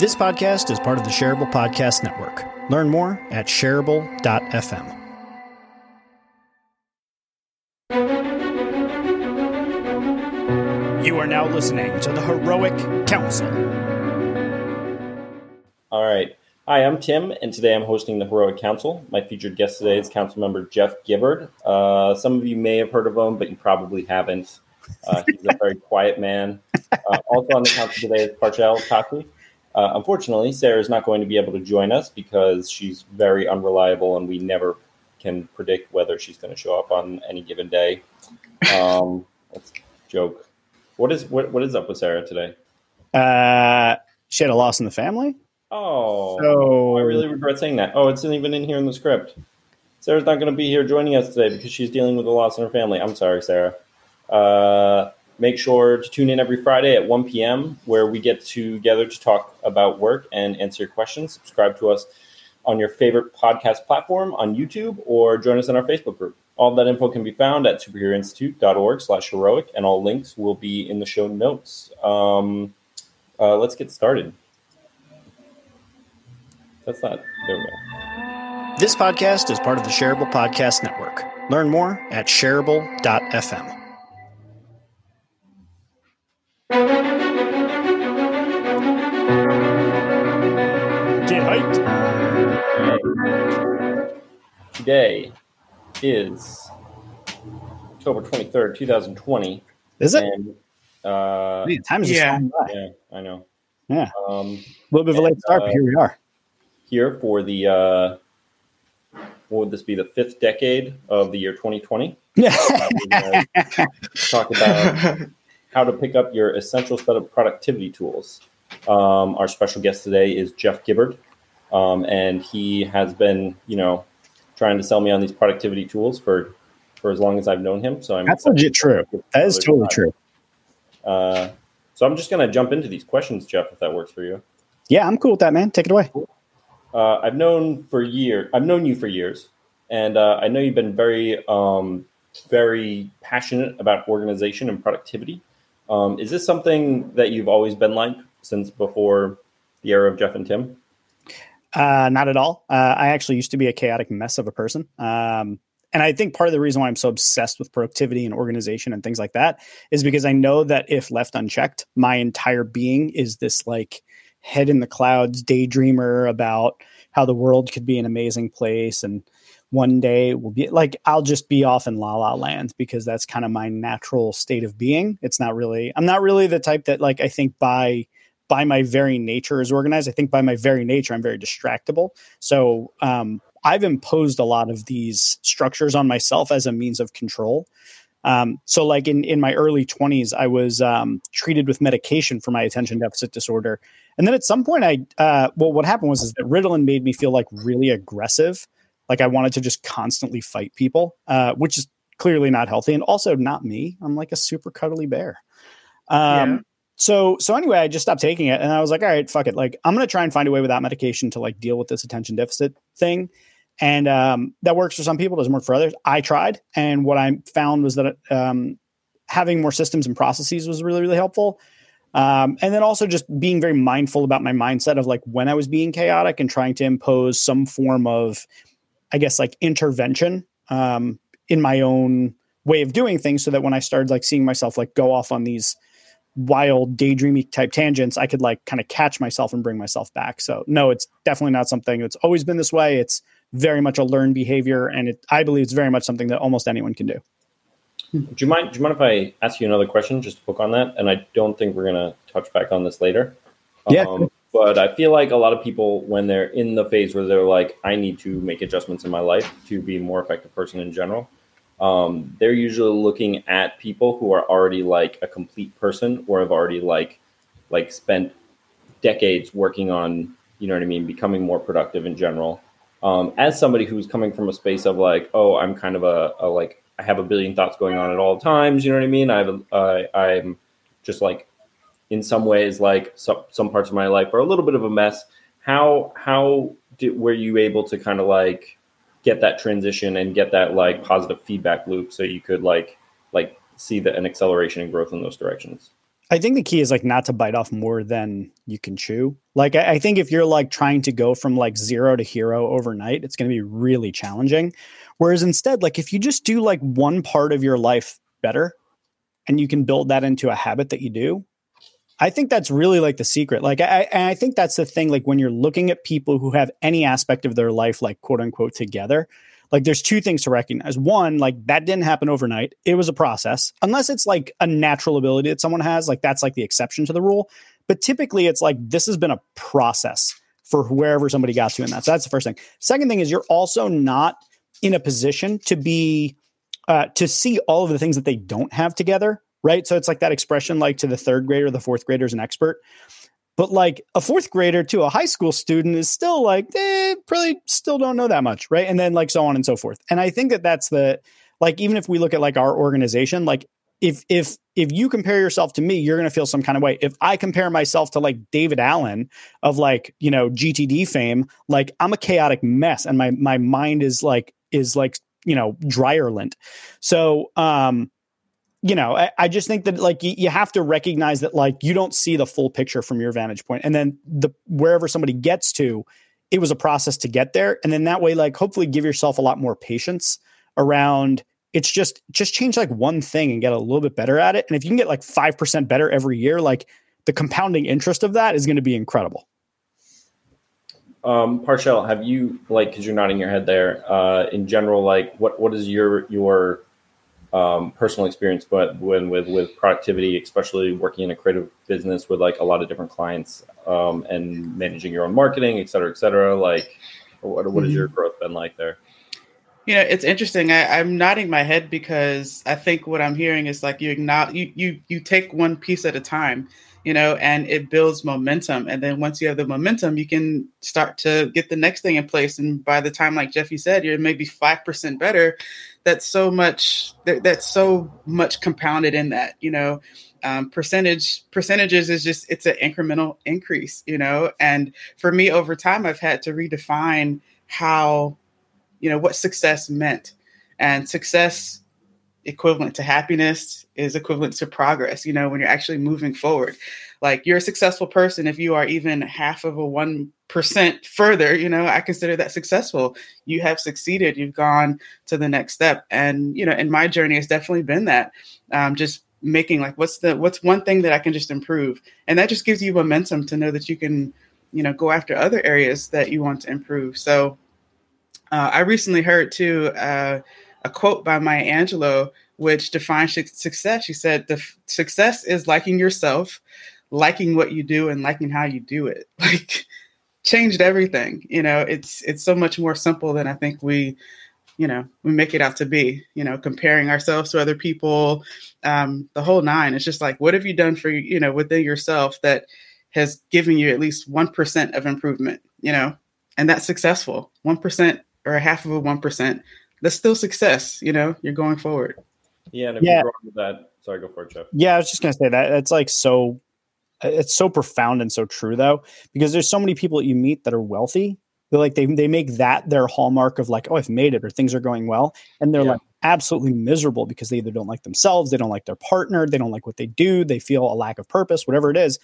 This podcast is part of the Shareable Podcast Network. Learn more at shareable.fm. You are now listening to the Heroic Council. All right. Hi, I'm Tim, and today I'm hosting the Heroic Council. My featured guest today is Council Member Jeff Gibbard. Uh, some of you may have heard of him, but you probably haven't. Uh, he's a very quiet man. Uh, also on the council today is Parshell Taki. Uh, unfortunately, Sarah is not going to be able to join us because she's very unreliable, and we never can predict whether she's going to show up on any given day. Um, that's a joke. What is what, what is up with Sarah today? Uh, she had a loss in the family. Oh, So- I really regret saying that. Oh, it's not even in here in the script. Sarah's not going to be here joining us today because she's dealing with a loss in her family. I'm sorry, Sarah. Uh, make sure to tune in every Friday at 1 p.m. where we get together to talk about work and answer your questions. Subscribe to us on your favorite podcast platform on YouTube or join us in our Facebook group. All that info can be found at superheroinstitute.org slash heroic, and all links will be in the show notes. Um, uh, let's get started. That's not. There we go. This podcast is part of the Shareable Podcast Network. Learn more at shareable.fm. Get hyped. Today is October 23rd, 2020. Is it? And, uh, Man, time is just Yeah. flying by. yeah, I know. Yeah. Um, A little bit of a late And, start, but uh, here we are. here for the, uh, what would this be, the fifth decade of the year 2020? Yeah. We're talk about how to pick up your essential set of productivity tools. Um, our special guest today is Jeff Gibbard, um, and he has been, you know, trying to sell me on these productivity tools for for as long as I've known him. So I'm That's legit true. That is totally true. Uh, so I'm just going to jump into these questions, Jeff, if that works for you. Yeah, I'm cool with that, man. Take it away. Uh, I've known for years. I've known you for years, and uh, I know you've been very, um, very passionate about organization and productivity. Um, is this something that you've always been like since before the era of Jeff and Tim? Uh, not at all. Uh, I actually used to be a chaotic mess of a person. Um, and I think part of the reason why I'm so obsessed with productivity and organization and things like that is because I know that if left unchecked, my entire being is this like head in the clouds daydreamer about how the world could be an amazing place and one day will be like I'll just be off in la la land because that's kind of my natural state of being. It's not really I'm not really the type that like I think by by my very nature is organized. I think by my very nature, I'm very distractible. So um, I've imposed a lot of these structures on myself as a means of control. Um, so, like in in my early 20s, I was um, treated with medication for my attention deficit disorder, and then at some point, I uh, well, what happened was is that Ritalin made me feel like really aggressive, like I wanted to just constantly fight people, uh, which is clearly not healthy, and also not me. I'm like a super cuddly bear. Um, Yeah. so so anyway, I just stopped taking it, and I was like, all right, fuck it. Like I'm gonna try and find a way without medication to like deal with this attention deficit thing, and um, that works for some people, doesn't work for others. I tried, and what I found was that um, having more systems and processes was really really helpful. Um, and then also just being very mindful about my mindset of like when I was being chaotic and trying to impose some form of, I guess, like intervention um, in my own way of doing things, so that when I started like seeing myself like go off on these wild daydreamy type tangents, I could like kind of catch myself and bring myself back. So no, it's definitely not something that's always been this way. It's very much a learned behavior, and it, I believe it's very much something that almost anyone can do. Do you mind? Do you mind if I ask you another question, just to poke on that? And I don't think we're going to touch back on this later. Yeah. But I feel like a lot of people, when they're in the phase where they're like, I need to make adjustments in my life to be a more effective person in general, um, they're usually looking at people who are already like a complete person or have already like like spent decades working on, you know what I mean, becoming more productive in general. Um, as somebody who's coming from a space of like, oh, I'm kind of a, a like I have a billion thoughts going on at all times. You know what I mean? I have a, uh, I'm just like in some ways like some, some parts of my life are a little bit of a mess. How how did, were you able to kind of like get that transition and get that like positive feedback loop so you could like like see the, an acceleration and growth in those directions? I think the key is like not to bite off more than you can chew. Like I, I think if you're like trying to go from like zero to hero overnight, it's going to be really challenging. Whereas instead, like if you just do like one part of your life better, and you can build that into a habit that you do, I think that's really like the secret. Like I, I think that's the thing. Like when you're looking at people who have any aspect of their life, like quote unquote, together, like there's two things to recognize. One, like that didn't happen overnight. It was a process. Unless it's like a natural ability that someone has, like that's like the exception to the rule. But typically it's like this has been a process for wherever somebody got to in that. So that's the first thing. Second thing is you're also not in a position to be uh, to see all of the things that they don't have together, right? So it's like that expression, like to the third grader, the fourth grader is an expert. But like a fourth grader to a high school student is still like, eh, probably still don't know that much, right? And then like so on and so forth. And I think that that's the like even if we look at like our organization, like if if if you compare yourself to me, you're going to feel some kind of way. If I compare myself to like David Allen of like you know GTD fame, like I'm a chaotic mess, and my my mind is like is like you know dryer lint. So um, you know, I, I, just think that like you, you, have to recognize that like you don't see the full picture from your vantage point, and then the wherever somebody gets to, it was a process to get there, and then that way, like hopefully, give yourself a lot more patience around. It's just just change like one thing and get a little bit better at it, and if you can get like five percent better every year, like the compounding interest of that is going to be incredible. Um, Parshell, have you like because you're nodding your head there? Uh, in general, like what what is your your um, personal experience, but when with with productivity, especially working in a creative business with like a lot of different clients um, and managing your own marketing, et cetera, et cetera. Like, what what has your mm-hmm. growth been like there? You know, it's interesting. I, am nodding my head because I think what I'm hearing is like you not you you you take one piece at a time you know, and it builds momentum. And then once you have the momentum, you can start to get the next thing in place. And by the time, like Jeffy said, you're maybe 5% better. That's so much, that, that's so much compounded in that, you know, um, percentage percentages is just, it's an incremental increase, you know? And for me over time, I've had to redefine how, you know, what success meant and success equivalent to happiness is equivalent to progress you know when you're actually moving forward. Like you're a successful person if you are even half of a 1% further you know i consider that successful. You have succeeded you've gone to the next step. And you know in my journey has definitely been that um, just making like what's the what's one thing that i can just improve? And that just gives you momentum to know that you can you know go after other areas that you want to improve. So uh, i recently heard too uh, a quote by Maya Angelou, which defines success. She said, "The success is liking yourself, liking what you do, and liking how you do it." Like, changed everything. You know, it's it's so much more simple than I think we, you know, we make it out to be. You know, comparing ourselves to other people, um, the whole nine. It's just like, what have you done for you know within yourself that has given you at least one percent of improvement? You know, and that's successful. One percent or a half of a one percent that's still success. You know, you're going forward. Yeah, and if yeah. you that, sorry, go for it, Jeff. Yeah, I was just gonna say that it's like so, it's so profound and so true though, because there's so many people that you meet that are wealthy. They're like they they make that their hallmark of like, oh, I've made it or things are going well, and they're yeah. like absolutely miserable because they either don't like themselves, they don't like their partner, they don't like what they do, they feel a lack of purpose, whatever it is.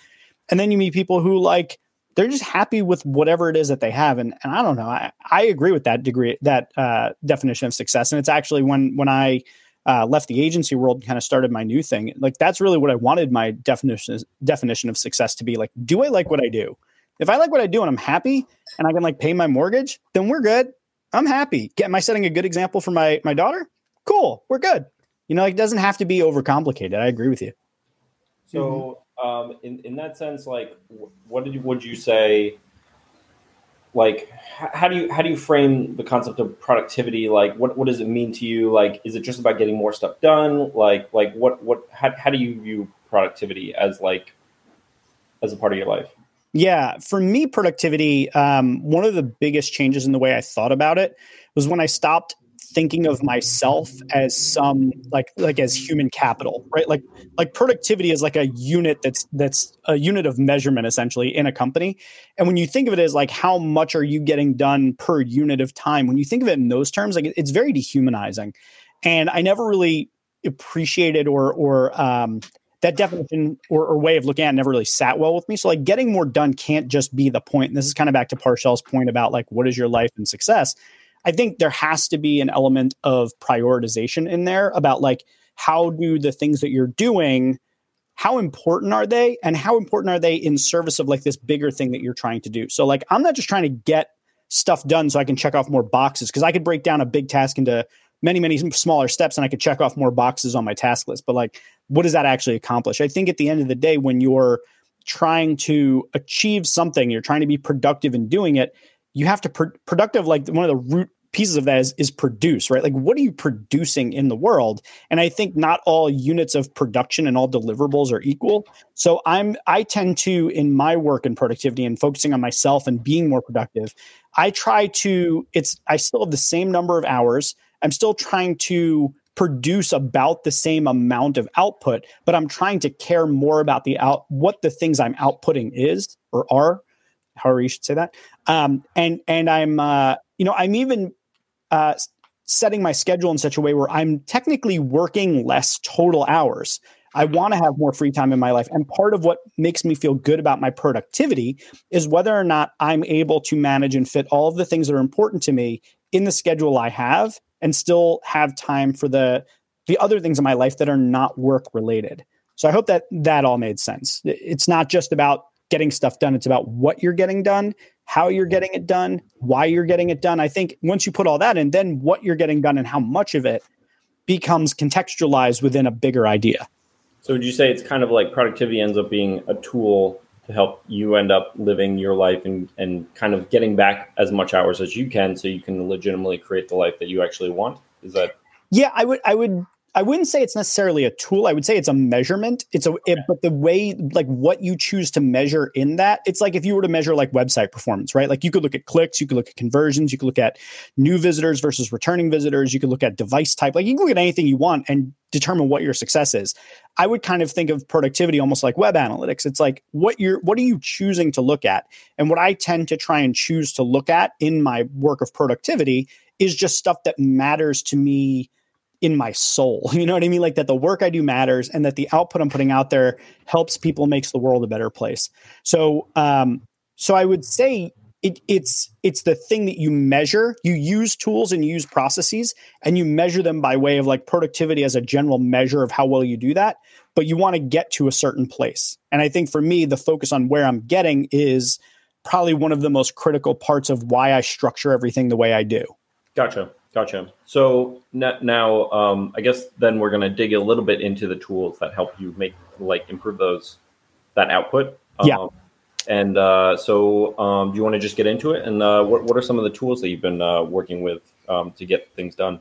And then you meet people who like they're just happy with whatever it is that they have. And, and I don't know, I, I agree with that degree, that uh, definition of success. And it's actually when, when I uh, left the agency world, kind of started my new thing. Like that's really what I wanted my definition definition of success to be. Like, do I like what I do? If I like what I do and I'm happy and I can like pay my mortgage, then we're good. I'm happy. Get, am I setting a good example for my my daughter? Cool, we're good. You know, it doesn't have to be overcomplicated. I agree with you. So um, in in that sense, like, what did would you say? Like, how do you how do you frame the concept of productivity? Like, what what does it mean to you? Like, is it just about getting more stuff done? Like, like what what how, how do you view productivity as like as a part of your life? Yeah, for me, productivity. Um, one of the biggest changes in the way I thought about it was when I stopped thinking of myself as some like like as human capital right like like productivity is like a unit that's that's a unit of measurement essentially in a company and when you think of it as like how much are you getting done per unit of time when you think of it in those terms like it's very dehumanizing and i never really appreciated or or um that definition or, or, way of looking at never really sat well with me. So like getting more done can't just be the point. And this is kind of back to Parshell's point about like what is your life and success. I think there has to be an element of prioritization in there about like how do the things that you're doing how important are they? And how important are they in service of like this bigger thing that you're trying to do? So like i'm not just trying to get stuff done so i can check off more boxes because i could break down a big task into many many smaller steps and i could check off more boxes on my task list. But like what does that actually accomplish? I think at the end of the day when you're trying to achieve something you're trying to be productive in doing it you have to pr- productive like one of the root pieces of that is, is produce, right? Like, what are you producing in the world? And I think not all units of production and all deliverables are equal. So I'm I tend to in my work and productivity and focusing on myself and being more productive. I try to. It's I still have the same number of hours. I'm still trying to produce about the same amount of output, but I'm trying to care more about the out what the things I'm outputting is or are, however you should say that. Um, and and I'm uh, you know, I'm even uh, setting my schedule in such a way where I'm technically working less total hours. I want to have more free time in my life. And part of what makes me feel good about my productivity is whether or not I'm able to manage and fit all of the things that are important to me in the schedule I have and still have time for the the other things in my life that are not work related. So I hope that that all made sense. It's not just about getting stuff done, it's about what you're getting done how you're getting it done, why you're getting it done. I think once you put all that in, then what you're getting done and how much of it becomes contextualized within a bigger idea. So would you say it's kind of like productivity ends up being a tool to help you end up living your life and, and kind of getting back as much hours as you can so you can legitimately create the life that you actually want? Is that yeah, I would I would I wouldn't say it's necessarily a tool. I would say it's a measurement. It's a, it, but the way, like what you choose to measure in that, it's like if you were to measure like website performance, right? Like you could look at clicks, you could look at conversions, you could look at new visitors versus returning visitors, you could look at device type, like you can look at anything you want and determine what your success is. I would kind of think of productivity almost like web analytics. It's like what you're, what are you choosing to look at? And what I tend to try and choose to look at in my work of productivity is just stuff that matters to me in my soul. You know what I mean? Like that the work I do matters and that the output I'm putting out there helps people, makes the world a better place. So, um, so I would say it, it's it's the thing that you measure. You use tools and you use processes, and you measure them by way of like productivity as a general measure of how well you do that. But you want to get to a certain place, and I think for me, the focus on where I'm getting is probably one of the most critical parts of why I structure everything the way I do. Gotcha. Gotcha. So now, um, I guess then we're going to dig a little bit into the tools that help you make like improve those that output. Um, yeah. And uh, so, um, do you want to just get into it? And uh, what what are some of the tools that you've been uh, working with um, to get things done?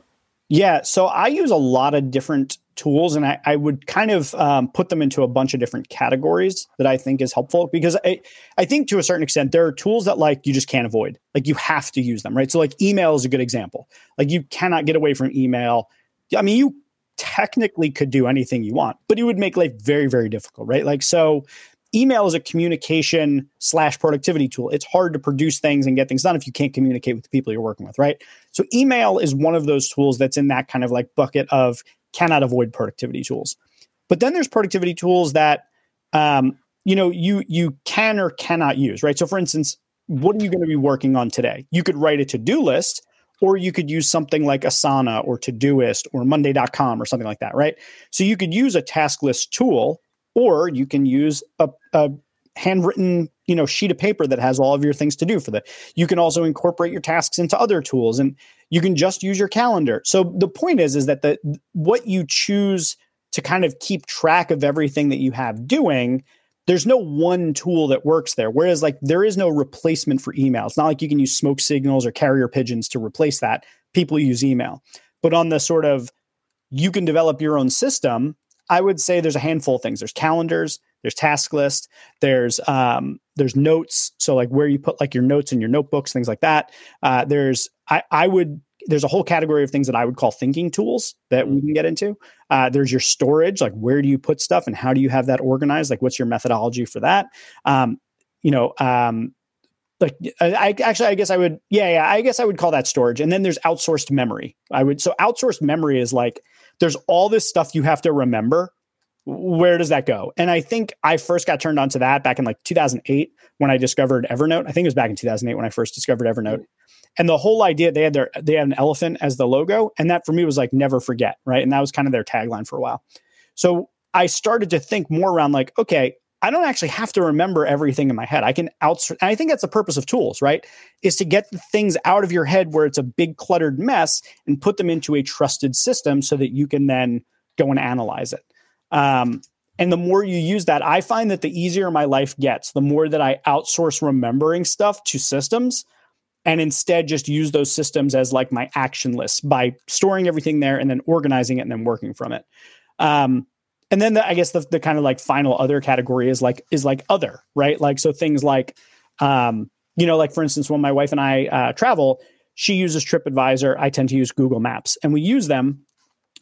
Yeah, so I use a lot of different tools, and I, I would kind of um, put them into a bunch of different categories that I think is helpful because I, I think to a certain extent there are tools that like you just can't avoid, like you have to use them, right? So like email is a good example. Like you cannot get away from email. I mean, you technically could do anything you want, but it would make life very very difficult, right? Like so, email is a communication slash productivity tool. It's hard to produce things and get things done if you can't communicate with the people you're working with, right? So email is one of those tools that's in that kind of like bucket of cannot avoid productivity tools. But then there's productivity tools that um, you know you you can or cannot use, right? So for instance, what are you going to be working on today? You could write a to-do list or you could use something like Asana or Todoist or Monday.com or something like that, right? So you could use a task list tool or you can use a, a handwritten you know sheet of paper that has all of your things to do for that. You can also incorporate your tasks into other tools and you can just use your calendar. So the point is is that the what you choose to kind of keep track of everything that you have doing there's no one tool that works there. Whereas like there is no replacement for email. It's not like you can use smoke signals or carrier pigeons to replace that. People use email. But on the sort of you can develop your own system I would say there's a handful of things. There's calendars, there's task list, there's um, there's notes. So like where you put like your notes in your notebooks, things like that. Uh, there's I, I would there's a whole category of things that I would call thinking tools that we can get into. Uh, there's your storage, like where do you put stuff and how do you have that organized? Like what's your methodology for that? Um, you know, um, like I, I, actually I guess I would yeah yeah I guess I would call that storage. And then there's outsourced memory. I would so outsourced memory is like there's all this stuff you have to remember where does that go? And I think I first got turned on to that back in like 2008 when I discovered Evernote. I think it was back in 2008 when I first discovered Evernote. And the whole idea they had their they had an elephant as the logo, and that for me was like never forget, right? And that was kind of their tagline for a while. So I started to think more around like, okay, I don't actually have to remember everything in my head. I can outsource. And I think that's the purpose of tools, right? Is to get the things out of your head where it's a big cluttered mess and put them into a trusted system so that you can then go and analyze it. Um, and the more you use that, I find that the easier my life gets, the more that I outsource remembering stuff to systems and instead just use those systems as like my action list by storing everything there and then organizing it and then working from it. Um, and then the, I guess the, the kind of like final other category is like is like other right like so things like um, you know like for instance when my wife and I uh, travel she uses TripAdvisor I tend to use Google Maps and we use them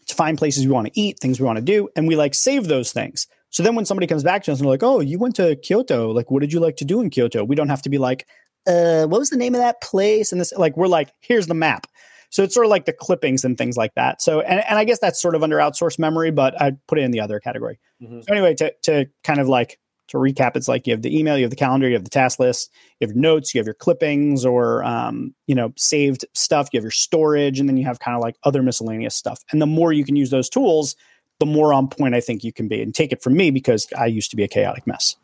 to find places we want to eat things we want to do and we like save those things so then when somebody comes back to us and they're like oh you went to Kyoto like what did you like to do in Kyoto we don't have to be like uh, what was the name of that place and this like we're like here's the map so it's sort of like the clippings and things like that. So, and, and I guess that's sort of under outsourced memory, but I put it in the other category. Mm-hmm. So anyway, to, to kind of like, to recap, it's like you have the email, you have the calendar, you have the task list, you have notes, you have your clippings or, um, you know, saved stuff, you have your storage, and then you have kind of like other miscellaneous stuff. And the more you can use those tools, the more on point I think you can be. And take it from me because I used to be a chaotic mess.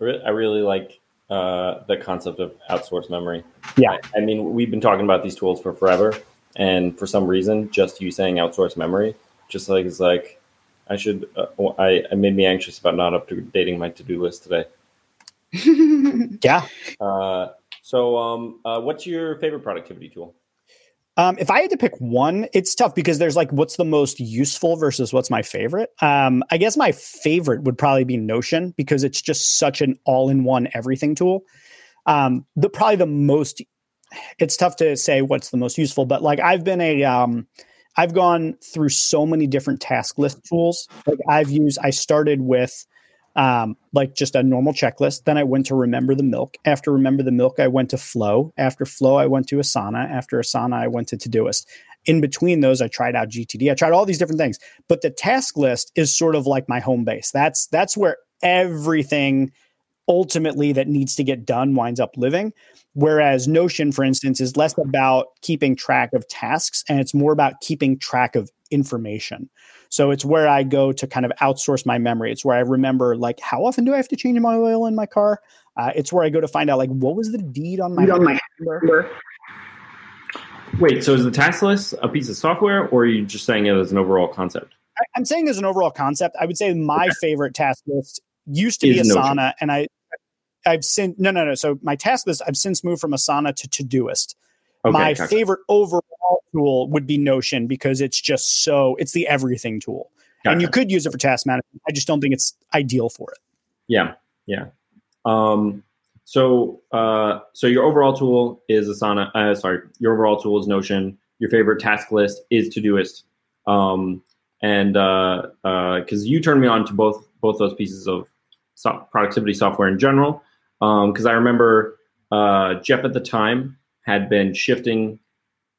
I really like uh, the concept of outsourced memory. Yeah. I, mean, we've been talking about these tools for forever. And for some reason, just you saying outsource memory, just like is like, I should, uh, I, it made me anxious about not updating my to do list today. yeah. Uh, so, um, uh, what's your favorite productivity tool? Um, if I had to pick one, it's tough because there's like what's the most useful versus what's my favorite. Um, I guess my favorite would probably be Notion because it's just such an all-in-one everything tool. Um, the probably the most it's tough to say what's the most useful, but like I've been a um I've gone through so many different task list tools. Like I've used I started with um like just a normal checklist, then I went to remember the milk. After remember the milk, I went to flow. After flow, I went to Asana. After Asana, I went to Todoist. In between those, I tried out GTD. I tried all these different things. But the task list is sort of like my home base. That's that's where everything ultimately that needs to get done winds up living. Whereas Notion, for instance, is less about keeping track of tasks and it's more about keeping track of information. So it's where I go to kind of outsource my memory. It's where I remember, like, how often do I have to change my oil in my car? Uh, it's where I go to find out, like, what was the deed on my, on my Wait, so is the task list a piece of software or are you just saying it as an overall concept? I, am saying as an overall concept. I would say my okay. favorite task list used to is be Asana, Notion. and I I've since no no no. So my task list I've since moved from Asana to Todoist. Okay, my gotcha. favorite overall tool would be Notion because it's just so it's the everything tool, gotcha. and you could use it for task management. I just don't think it's ideal for it. Yeah, yeah. Um, so so so your overall tool is Asana. Uh, sorry, your overall tool is Notion. Your favorite task list is Todoist. Um, and because uh, uh, you turned me on to both both those pieces of so- productivity software in general because um, I remember uh, Jeff at the time had been shifting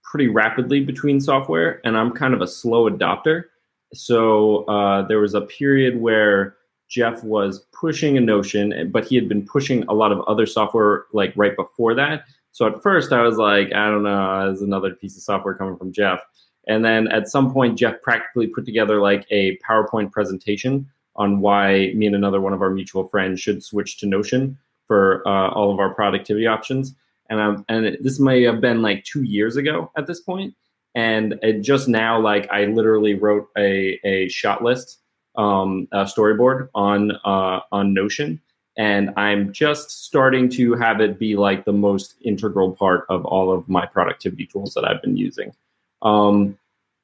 pretty rapidly between software, and I'm kind of a slow adopter. So uh, there was a period where Jeff was pushing a Notion, but he had been pushing a lot of other software like right before that. So at first I was like, I don't know, there's another piece of software coming from Jeff. And then at some point, Jeff practically put together like a PowerPoint presentation on why me and another one of our mutual friends should switch to Notion for uh, all of our productivity options. And I'm, and it, this may have been like two years ago at this point. And just now, like I literally wrote a, a shot list um, a storyboard on uh, on Notion, and I'm just starting to have it be like the most integral part of all of my productivity tools that I've been using. Um,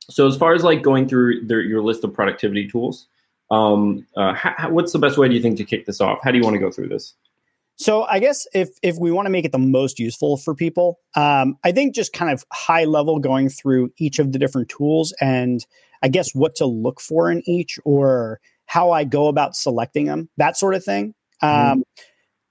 so as far as like going through the, your list of productivity tools, um, uh, what's the best way do you think to kick this off? How do you want to go through this? So I guess if if we want to make it the most useful for people, um, I think just kind of high level going through each of the different tools and I guess what to look for in each or how I go about selecting them, that sort of thing. Mm-hmm. Um,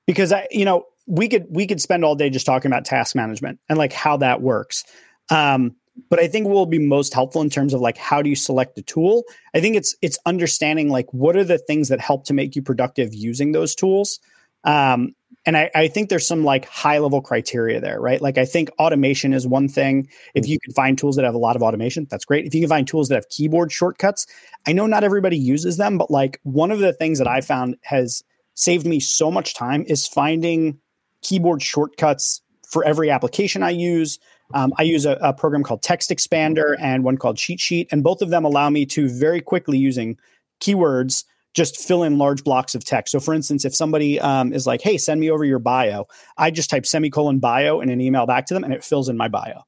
because I, you know, we could we could spend all day just talking about task management and like how that works. Um, but I think will be most helpful in terms of like how do you select a tool. I think it's it's understanding like what are the things that help to make you productive using those tools. Um, and I, I, think there's some like high level criteria there, right? Like I think automation is one thing. If mm. you can find tools that have a lot of automation, that's great. If you can find tools that have keyboard shortcuts, I know not everybody uses them, but like one of the things that I found has saved me so much time is finding keyboard shortcuts for every application I use. Um, I use a, a, program called TextExpander and one called Cheat Sheet, and both of them allow me to very quickly using keywords just fill in large blocks of text. So, for instance, if somebody um, is like, "Hey, send me over your bio," I just type semicolon bio in an email back to them, and it fills in my bio.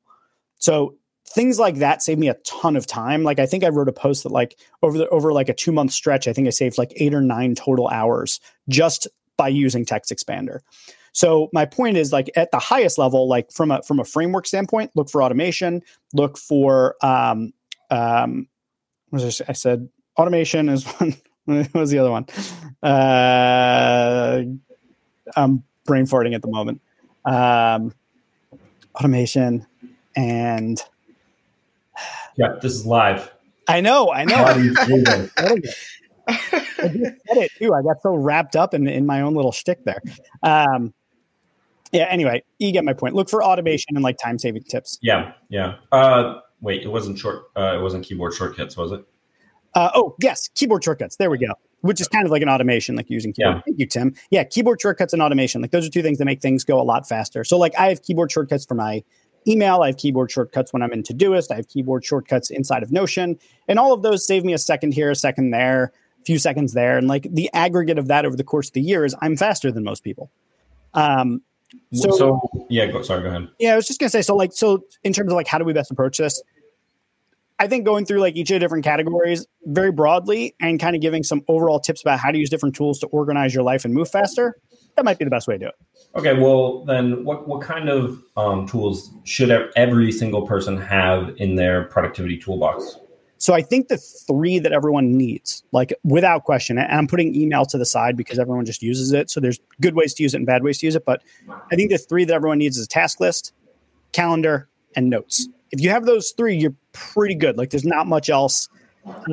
So things like that save me a ton of time. Like I think I wrote a post that like over the over like a two month stretch, I think I saved like eight or nine total hours just by using TextExpander. So my point is like at the highest level, like from a from a framework standpoint, look for automation, look for um um I said automation is one what was the other one? Uh, I'm brain farting at the moment. Um, automation and yeah, this is live. I know, I know. I did it too. I got so wrapped up in, in my own little shtick there. Um, yeah. Anyway, you get my point. Look for automation and like time saving tips. Yeah. Yeah. Uh, wait, it wasn't short. Uh, it wasn't keyboard shortcuts, was it? Uh, oh, yes, keyboard shortcuts. There we go. Which is kind of like an automation, like using keyboard. Yeah. Thank you, Tim. Yeah, keyboard shortcuts and automation. Like those are two things that make things go a lot faster. So, like, I have keyboard shortcuts for my email. I have keyboard shortcuts when I'm in Todoist. I have keyboard shortcuts inside of Notion, and all of those save me a second here, a second there, a few seconds there, and like the aggregate of that over the course of the year is I'm faster than most people. Um, so, so yeah, go, sorry, go ahead. Yeah, I was just gonna say, so like, so in terms of like, how do we best approach this? I think going through like each of the different categories very broadly and kind of giving some overall tips about how to use different tools to organize your life and move faster, that might be the best way to do it. Okay, well then, what what kind of um, tools should every single person have in their productivity toolbox? So I think the three that everyone needs, like without question, and I'm putting email to the side because everyone just uses it. So there's good ways to use it and bad ways to use it. But I think the three that everyone needs is a task list, calendar, and notes if you have those three, you're pretty good. Like there's not much else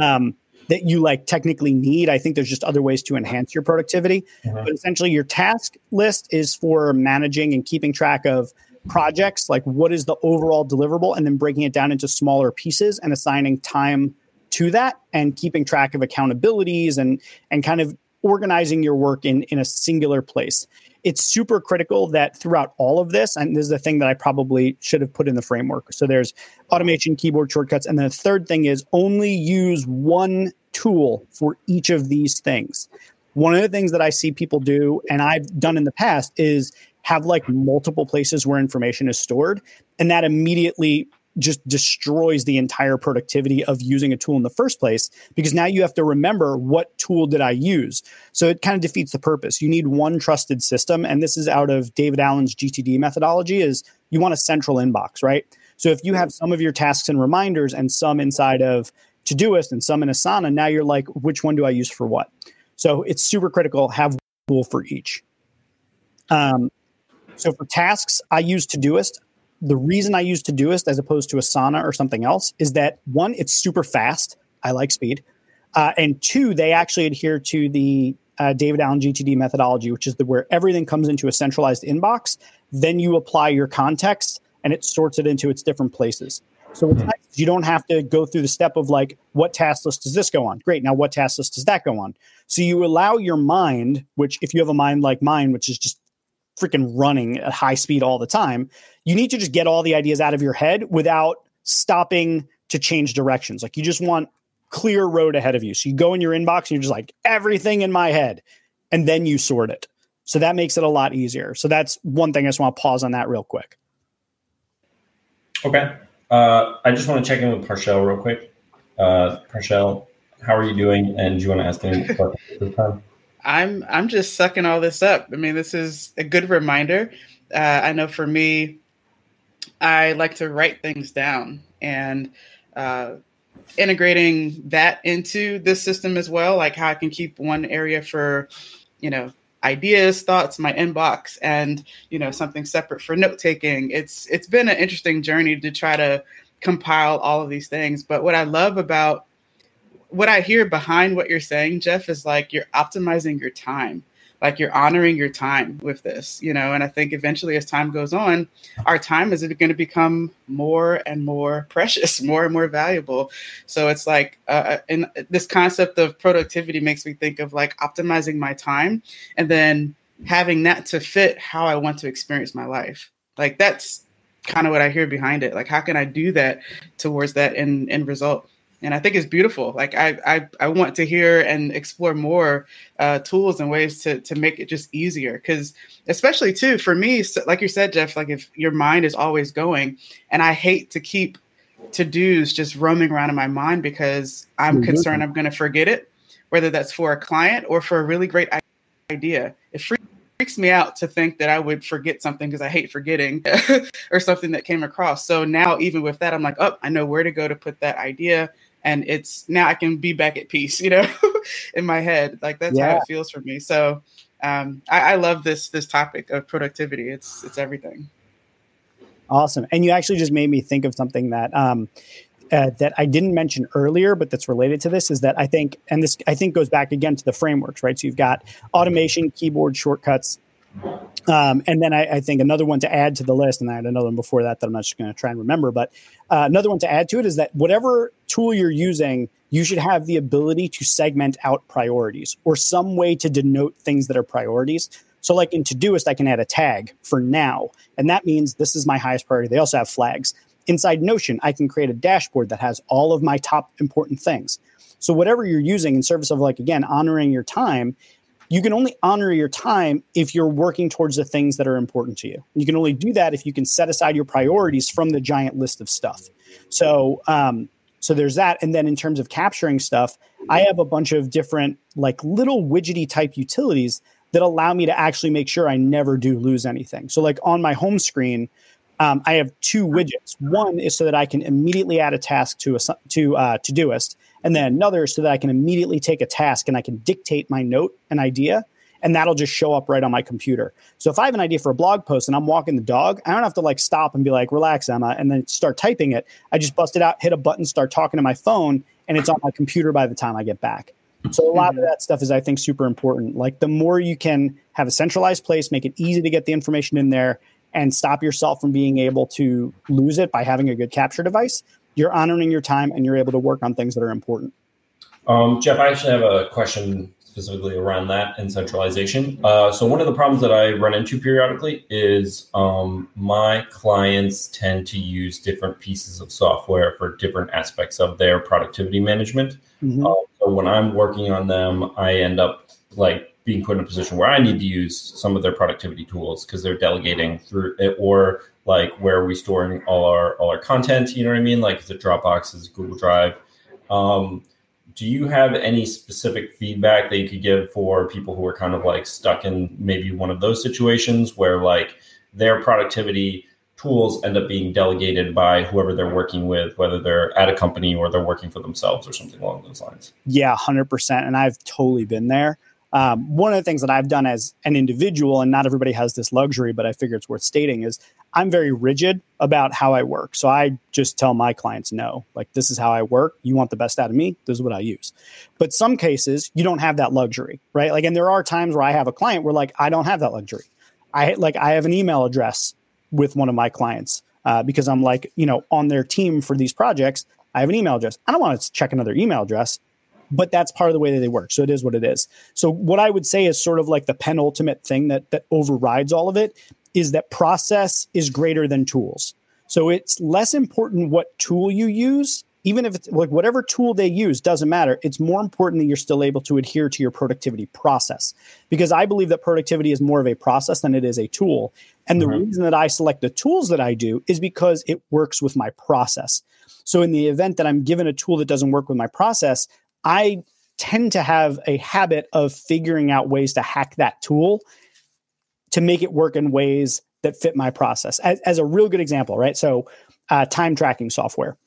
um, that you like technically need. I think there's just other ways to enhance your productivity. Mm-hmm. But essentially, your task list is for managing and keeping track of projects. Like what is the overall deliverable, and then breaking it down into smaller pieces and assigning time to that, and keeping track of accountabilities and and kind of organizing your work in in a singular place it's super critical that throughout all of this, and this is the thing that I probably should have put in the framework. So there's automation, keyboard shortcuts, and then the third thing is only use one tool for each of these things. One of the things that I see people do, and I've done in the past, is have like multiple places where information is stored, and that immediately just destroys the entire productivity of using a tool in the first place because now you have to remember what tool did I use. So it kind of defeats the purpose. You need one trusted system and this is out of David Allen's GTD methodology is you want a central inbox, right? So if you have some of your tasks and reminders and some inside of Todoist and some in Asana, now you're like which one do I use for what? So it's super critical have one tool for each. Um, so for tasks, I use Todoist the reason I use Todoist as opposed to Asana or something else is that one, it's super fast. I like speed. Uh, and two, they actually adhere to the uh, David Allen GTD methodology, which is the, where everything comes into a centralized inbox. Then you apply your context and it sorts it into its different places. So it's hmm. nice. You don't have to go through the step of like, what task list does this go on? Great. Now, what task list does that go on? So you allow your mind, which if you have a mind like mine, which is just freaking running at high speed all the time. You need to just get all the ideas out of your head without stopping to change directions. Like you just want clear road ahead of you. So you go in your inbox and you're just like everything in my head and then you sort it. So that makes it a lot easier. So that's one thing I just want to pause on that real quick. Okay. Uh, I just want to check in with Parshell real quick. Uh, Parshell, how are you doing? And do you want to ask any questions this time? I'm I'm just sucking all this up. I mean, this is a good reminder. Uh, I know for me, I like to write things down and uh, integrating that into this system as well, like how I can keep one area for, you know, ideas, thoughts, my inbox, and you know something separate for note taking. It's it's been an interesting journey to try to compile all of these things. But what I love about what I hear behind what you're saying, Jeff, is like you're optimizing your time. Like you're honoring your time with this, you know, and I think eventually as time goes on, our time is going to become more and more precious, more and more valuable. So it's like, uh, and this concept of productivity makes me think of like optimizing my time and then having that to fit how I want to experience my life. Like that's kind of what I hear behind it. Like, how can I do that towards that end, end result? And I think it's beautiful. Like I, I, I want to hear and explore more uh, tools and ways to to make it just easier. Because especially too for me, like you said, Jeff, like if your mind is always going, and I hate to keep to dos just roaming around in my mind because I'm mm-hmm. concerned I'm going to forget it, whether that's for a client or for a really great idea. It freaks me out to think that I would forget something because I hate forgetting or something that came across. So now, even with that, I'm like, oh, I know where to go to put that idea. And it's now I can be back at peace, you know, in my head. Like that's yeah. how it feels for me. So um, I, I love this this topic of productivity. It's it's everything. Awesome. And you actually just made me think of something that um, uh, that I didn't mention earlier, but that's related to this is that I think, and this I think goes back again to the frameworks, right? So you've got automation, keyboard shortcuts, um, and then I, I, think another one to add to the list, and I had another one before that that I'm not just going to try and remember, but uh, another one to add to it is that whatever tool you're using, you should have the ability to segment out priorities or some way to denote things that are priorities. So, like in Todoist, I can add a tag for now, and that means this is my highest priority. They also have flags. Inside Notion, I can create a dashboard that has all of my top important things. So, whatever you're using in service of, like, again, honoring your time, you can only honor your time if you're working towards the things that are important to you. You can only do that if you can set aside your priorities from the giant list of stuff. So, um, so there's that. And then in terms of capturing stuff, I have a bunch of different, like, little widgety type utilities that allow me to actually make sure I never do lose anything. So, like on my home screen, um, I have two widgets. One is so that I can immediately add a task to a to uh, Todoist, and then another is so that I can immediately take a task and I can dictate my note, an idea, and that'll just show up right on my computer. So if I have an idea for a blog post and I'm walking the dog, I don't have to like stop and be like, "Relax, Emma," and then start typing it. I just bust it out, hit a button, start talking to my phone, and it's on my computer by the time I get back. So a lot of that stuff is, I think, super important. Like the more you can have a centralized place, make it easy to get the information in there, and stop yourself from being able to lose it by having a good capture device, you're honoring your time and you're able to work on things that are important. Um, Jeff, I actually have a question specifically around that and centralization. Uh, so one of the problems that I run into periodically is um, my clients tend to use different pieces of software for different aspects of their productivity management. Mm-hmm. Uh, so when I'm working on them, I end up like being put in a position where I need to use some of their productivity tools because they're delegating through it, or like where are we storing all our all our content? You know what I mean? Like is it Dropbox, is it Google Drive? Um, do you have any specific feedback that you could give for people who are kind of like stuck in maybe one of those situations where like their productivity tools end up being delegated by whoever they're working with, whether they're at a company or they're working for themselves or something along those lines? Yeah, 100%. And I've totally been there. Um, one of the things that I've done as an individual, and not everybody has this luxury, but I figure it's worth stating, is I'm very rigid about how I work. So I just tell my clients no, like this is how I work. You want the best out of me. This is what I use. But some cases you don't have that luxury, right? Like, and there are times where I have a client where like I don't have that luxury. I like I have an email address with one of my clients uh, because I'm like you know on their team for these projects. I have an email address. I don't want to check another email address but that's part of the way that they work. So it is what it is. So what I would say is sort of like the penultimate thing that that overrides all of it is that process is greater than tools. So it's less important what tool you use, even if it's like whatever tool they use doesn't matter. It's more important that you're still able to adhere to your productivity process because I believe that productivity is more of a process than it is a tool. And the mm-hmm. reason that I select the tools that I do is because it works with my process. So in the event that I'm given a tool that doesn't work with my process, I tend to have a habit of figuring out ways to hack that tool to make it work in ways that fit my process. As, as a real good example, right? So, uh, time tracking software.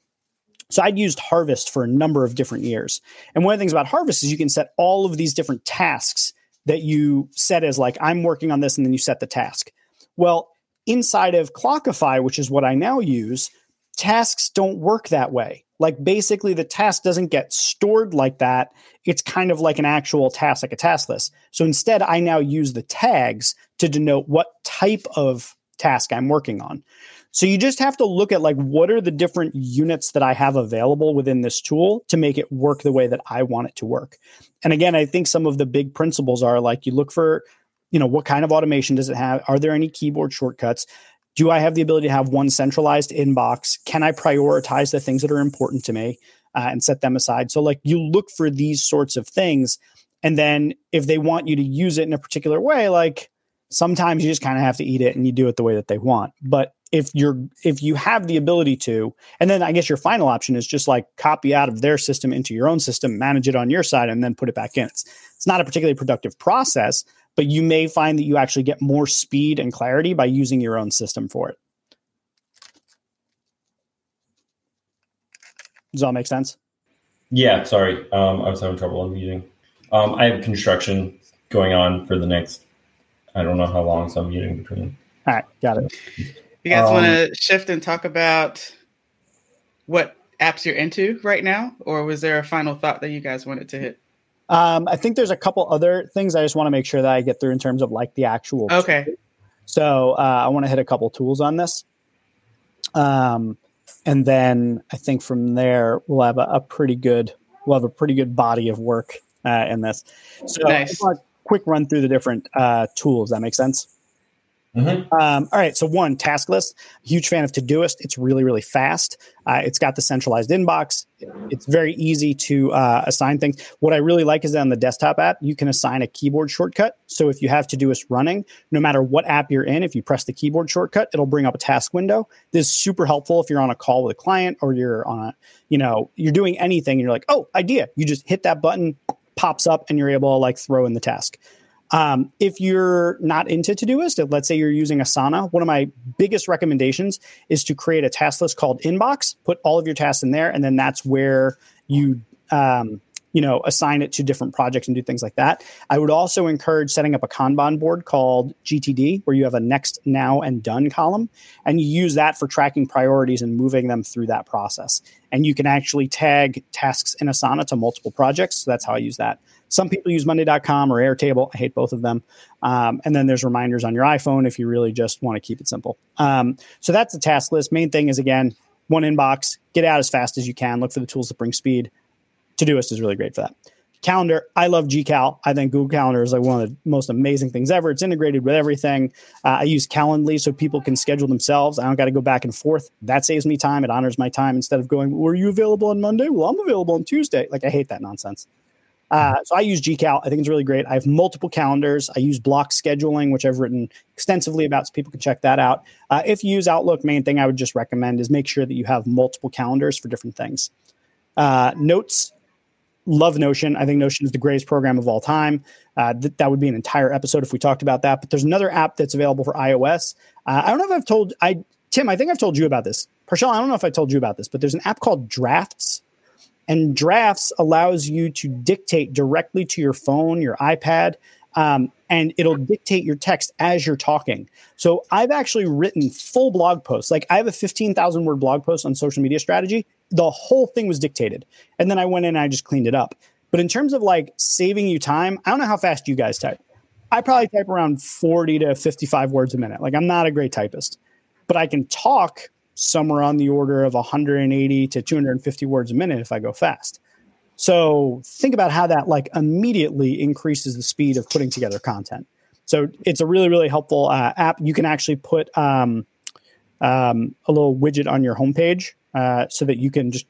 So I'd used Harvest for a number of different years. And one of the things about Harvest is you can set all of these different tasks that you set as like, I'm working on this, and then you set the task. Well, inside of Clockify, which is what I now use, tasks don't work that way. Like basically the task doesn't get stored like that. It's kind of like an actual task, like a task list. So instead, I now use the tags to denote what type of task I'm working on. So you just have to look at like what are the different units that I have available within this tool to make it work the way that I want it to work. And again, I think some of the big principles are like you look for, you know, what kind of automation does it have? Are there any keyboard shortcuts? Do I have the ability to have one centralized inbox? Can I prioritize the things that are important to me uh, and set them aside? So, like, you look for these sorts of things. And then if they want you to use it in a particular way, like sometimes you just kind of have to eat it and you do it the way that they want. But if you're if you have the ability to and then i guess your final option is just like copy out of their system into your own system manage it on your side and then put it back in it's, it's not a particularly productive process but you may find that you actually get more speed and clarity by using your own system for it. Does that make sense? Yeah, sorry. Um, I was having trouble unmuting. Um, I have construction going on for the next, I don't know how long, so I'm muting between. All right, got it. You guys um, want to shift and talk about what apps you're into right now, or was there a final thought that you guys wanted to hit? Um, I think there's a couple other things I just want to make sure that I get through in terms of like the actual. Okay. Tool. So uh, I want to hit a couple tools on this. Um, and then I think from there we'll have a, a, pretty good we'll have a pretty good body of work uh, in this. So nice. quick run through the different uh, tools. That makes sense. Mm-hmm. Um, all right. So one task list. Huge fan of Todoist. It's really really fast. Uh, it's got the centralized inbox. It's very easy to uh, assign things. What I really like is that on the desktop app, you can assign a keyboard shortcut. So if you have Todoist running, no matter what app you're in, if you press the keyboard shortcut, it'll bring up a task window. This is super helpful if you're on a call with a client or you're on a, you know, you're doing anything and you're like, oh, idea. You just hit that button, pops up, and you're able to like throw in the task. Um, if you're not into Todoist, let's say you're using Asana, one of my biggest recommendations is to create a task list called Inbox. Put all of your tasks in there, and then that's where you um, you know assign it to different projects and do things like that. I would also encourage setting up a Kanban board called GTD, where you have a next, now, and done column, and you use that for tracking priorities and moving them through that process. And you can actually tag tasks in Asana to multiple projects. So that's how I use that. Some people use Monday.com or Airtable. I hate both of them. Um, and then there's reminders on your iPhone if you really just want to keep it simple. Um, so that's the task list. Main thing is again, one inbox, get out as fast as you can. Look for the tools that bring speed. Todoist is really great for that. Calendar, I love GCal. I think Google Calendar is like one of the most amazing things ever. It's integrated with everything. Uh, I use Calendly so people can schedule themselves. I don't got to go back and forth. That saves me time. It honors my time instead of going, "Were you available on Monday?" Well, I'm available on Tuesday. Like I hate that nonsense. Uh, so I use GCal. I think it's really great. I have multiple calendars. I use block scheduling, which I've written extensively about, so people can check that out. Uh, if you use Outlook, main thing I would just recommend is make sure that you have multiple calendars for different things. Uh, notes, love Notion. I think Notion is the greatest program of all time. Uh, th- that would be an entire episode if we talked about that. But there's another app that's available for iOS. Uh, I don't know if I've told I Tim. I think I've told you about this. Parshell, I don't know if I told you about this, but there's an app called Drafts and drafts allows you to dictate directly to your phone, your iPad, um, and it'll dictate your text as you're talking. So I've actually written full blog posts. Like I have a 15,000 word blog post on social media strategy. The whole thing was dictated. And then I went in and I just cleaned it up. But in terms of like saving you time, I don't know how fast you guys type. I probably type around 40 to 55 words a minute. Like I'm not a great typist, but I can talk somewhere on the order of 180 to 250 words a minute if I go fast. So think about how that like immediately increases the speed of putting together content. So it's a really really helpful uh, app. You can actually put um, um, a little widget on your homepage uh, so that you can just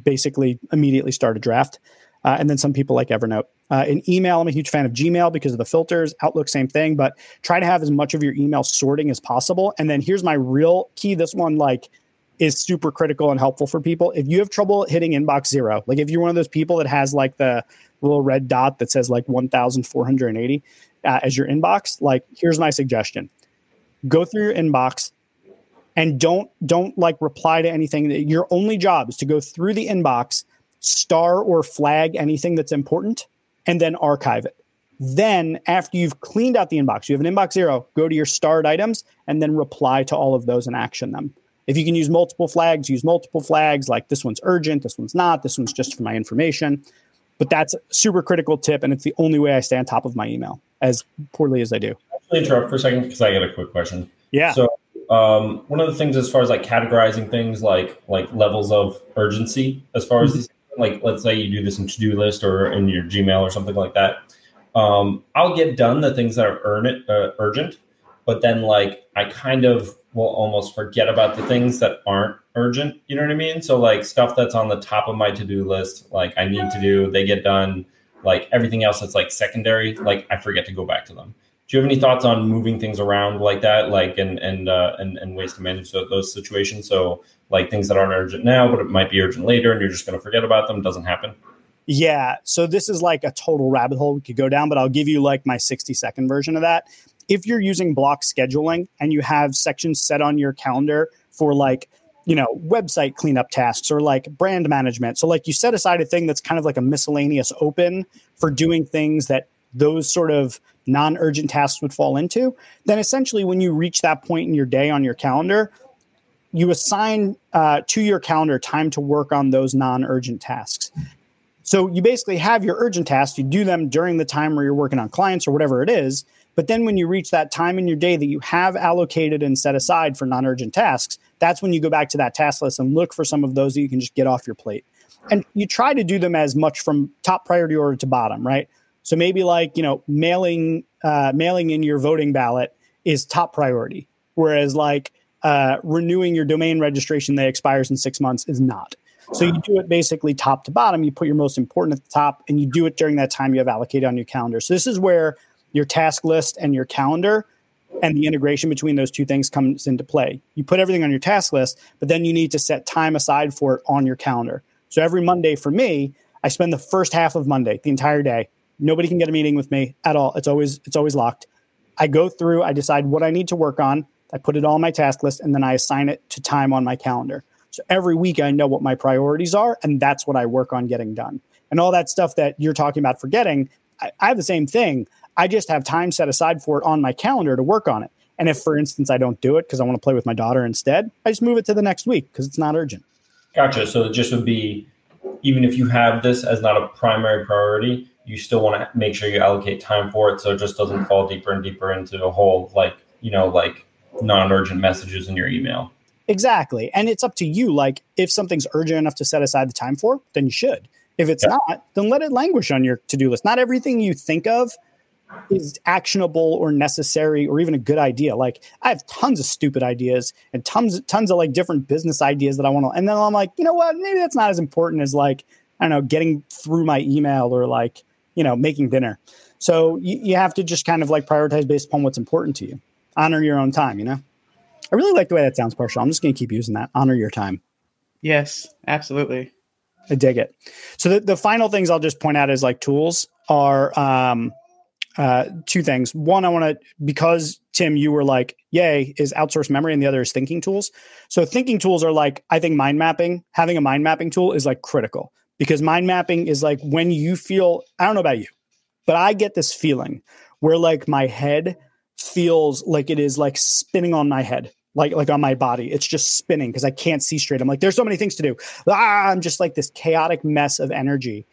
basically immediately start a draft. Uh, and then some people like Evernote. Uh, in email, I'm a huge fan of Gmail because of the filters. Outlook, same thing, but try to have as much of your email sorting as possible. And then here's my real key. This one, like, is super critical and helpful for people. If you have trouble hitting inbox zero, like if you're one of those people that has like the little red dot that says like 1,480 uh, as your inbox, like here's my suggestion: go through your inbox and don't don't like reply to anything. Your only job is to go through the inbox star or flag anything that's important, and then archive it. Then, after you've cleaned out the inbox, you have an inbox zero, go to your starred items and then reply to all of those and action them. If you can use multiple flags, use multiple flags. Like this one's urgent, this one's not, this one's just for my information. But that's a super critical tip, and it's the only way I stay on top of my email as poorly as I do. I'll interrupt for a second because I got a quick question. Yeah. So um, one of the things as far as like categorizing things like like levels of urgency as far as mm-hmm. these like let's say you do this in Todoist or in your gmail or something like that um, i'll get done the things that are uh, urgent but then like i kind of will almost forget about the things that aren't urgent you know what i mean? So like stuff that's on the top of my to-do list like i need to do they get done like everything else that's like secondary like i forget to go back to them do you have any thoughts on moving things around like that like and and uh, and, and ways to manage those situations? So like things that aren't urgent now but it might be urgent later and you're just going to forget about them doesn't happen? Yeah. So this is like a total rabbit hole we could go down but i'll give you like my 60 second version of that. If you're using block scheduling and you have sections set on your calendar for like you know website cleanup tasks or like brand management so like you set aside a thing that's kind of like a miscellaneous open for doing things that those sort of non urgent tasks would fall into, then essentially when you reach that point in your day on your calendar, you assign uh, to your calendar time to work on those non urgent tasks. So you basically have your urgent tasks, you do them during the time where you're working on clients or whatever it is. But then when you reach that time in your day that you have allocated and set aside for non urgent tasks, that's when you go back to that task list and look for some of those that you can just get off your plate. And you try to do them as much from top priority order to bottom, right? So maybe like you know mailing uh, mailing in your voting ballot is top priority, whereas like uh, renewing your domain registration that expires in six months is not. So you do it basically top to bottom. You put your most important at the top, and you do it during that time you have allocated on your calendar. So this is where your task list and your calendar and the integration between those two things comes into play. You put everything on your task list, but then you need to set time aside for it on your calendar. So every Monday for me, I spend the first half of Monday, the entire day, Nobody can get a meeting with me at all. It's always it's always locked. I go through, I decide what I need to work on, I put it all on my task list, and then I assign it to time on my calendar. So every week I know what my priorities are, and that's what I work on getting done. And all that stuff that you're talking about forgetting, I, I have the same thing. I just have time set aside for it on my calendar to work on it. And if, for instance, I don't do it because I want to play with my daughter instead, I just move it to the next week because it's not urgent. Gotcha. So it just would be, even if you have this as not a primary priority, you still want to make sure you allocate time for it so it just doesn't fall deeper and deeper into a whole like you know like non-urgent messages in your email. Exactly and it's up to you like if something's urgent enough to set aside the time for then you should. If it's yeah. not then let it languish on your to-do list. Not everything you think of is actionable or necessary or even a good idea. Like i have tons of stupid ideas and tons tons of like different business ideas that i want to and then i'm like you know what? Maybe that's not as important as like i don't know getting through my email or like you know, making dinner. So you, you have to just kind of like prioritize based upon what's important to you. Honor your own time, you know? I really like the way that sounds, Parshell. I'm just going to keep using that. Honor your time. Yes, absolutely. I dig it. So the, the final things I'll just point out as like tools are um, uh, two things. One, I want to because Tim, you were like, "Yay!" is outsource memory, and the other is thinking tools. So thinking tools are like I think mind mapping. Having a mind mapping tool is like critical because mind mapping is like when you feel, I don't know about you, but I get this feeling where like my head feels like it is like spinning on my head like like on my body. It's just spinning because i can't see straight. I'm like there's so many things to do. Ah, i'm just like this chaotic mess of energy.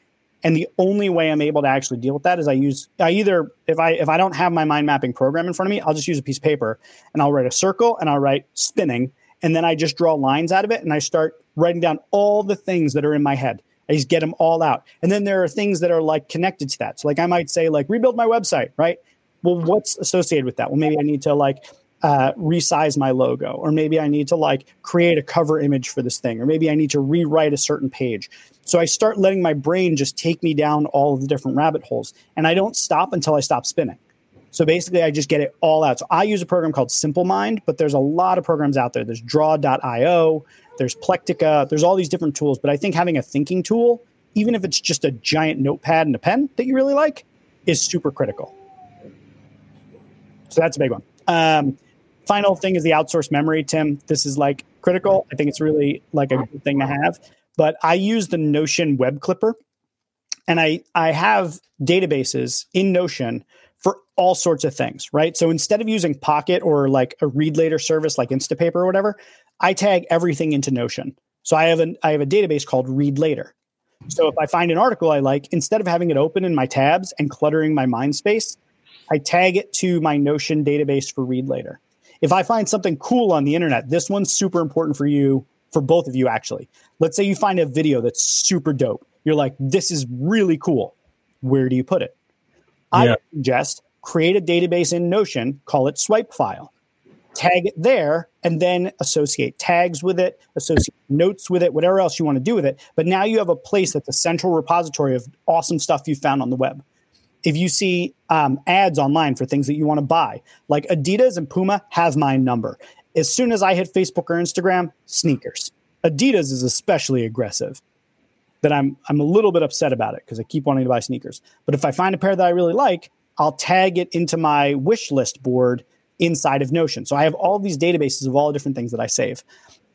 And the only way i'm able to actually deal with that is i use i either if i if i don't have my mind mapping program in front of me i'll just use a piece of paper and i'll write a circle and i'll write spinning. And then i just draw lines out of it and i start writing down all the things that are in my head I just get them all out. And then there are things that are like connected to that. So like I might say like rebuild my website, right? Well, what's associated with that? Well, maybe I need to like uh, resize my logo, or maybe I need to like create a cover image for this thing, or maybe I need to rewrite a certain page. So I start letting my brain just take me down all of the different rabbit holes, and I don't stop until I stop spinning. So basically, I just get it all out. So I use a program called Simplemind, but there's a lot of programs out there. There's Draw.io, there's Plectica, there's all these different tools. But I think having a thinking tool, even if it's just a giant notepad and a pen that you really like, is super critical. So that's a big one. Um, final thing is the outsource memory, Tim. This is like critical. I think it's really like a good thing to have. But I use the Notion web clipper and I, I have databases in Notion for all sorts of things, right? So instead of using Pocket or like a read later service like Instapaper or whatever, I tag everything into Notion. So I have an I have a database called Read Later. So if I find an article I like, instead of having it open in my tabs and cluttering my mind space, I tag it to my Notion database for read later. If I find something cool on the internet, this one's super important for you, for both of you actually. Let's say you find a video that's super dope. You're like, this is really cool. Where do you put it? Yeah. I suggest create a database in Notion, call it swipe file tag it there, and then associate tags with it, associate notes with it, whatever else you want to do with it. But now you have a place that's a central repository of awesome stuff you found on the web. If you see um, ads online for things that you want to buy, like Adidas and Puma have my number. As soon as I hit Facebook or Instagram, sneakers. Adidas is especially aggressive. That I'm I'm a little bit upset about it because I keep wanting to buy sneakers. But if I find a pair that I really like, I'll tag it into my wish list board inside of Notion. So I have all these databases of all the different things that I save.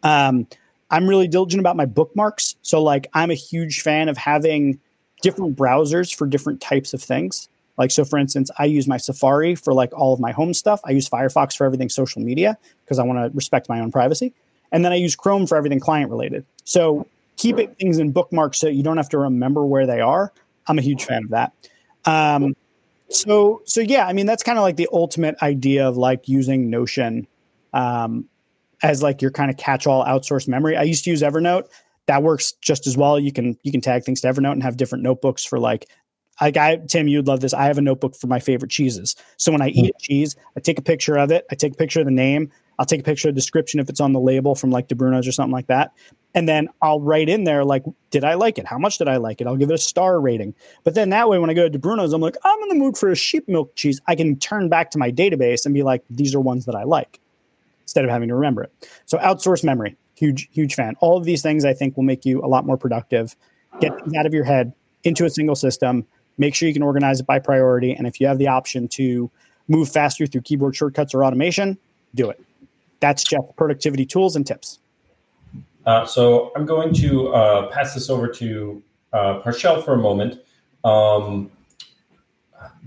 Um, I'm really diligent about my bookmarks. So like I'm a huge fan of having different browsers for different types of things. Like so for instance, I use my Safari for like all of my home stuff. I use Firefox for everything social media because I want to respect my own privacy. And then I use Chrome for everything client related. So keeping things in bookmarks so you don't have to remember where they are. I'm a huge fan of that. Um, so so yeah, I mean that's kind of like the ultimate idea of like using Notion um, as like your kind of catch-all outsourced memory. I used to use Evernote. That works just as well. You can you can tag things to Evernote and have different notebooks for like like I Tim, you'd love this. I have a notebook for my favorite cheeses. So when I eat a cheese, I take a picture of it. I take a picture of the name. I'll take a picture of the description if it's on the label from like DeBruno's or something like that. And then I'll write in there like, did I like it? How much did I like it? I'll give it a star rating. But then that way, when I go to DeBruno's, I'm like, I'm in the mood for a sheep milk cheese. I can turn back to my database and be like, these are ones that I like, instead of having to remember it. So outsource memory, huge, huge fan. All of these things I think will make you a lot more productive. Get out of your head into a single system. Make sure you can organize it by priority. And if you have the option to move faster through keyboard shortcuts or automation, do it. That's Jeff productivity tools and tips. Uh, so I'm going to uh, pass this over to uh, for a moment um,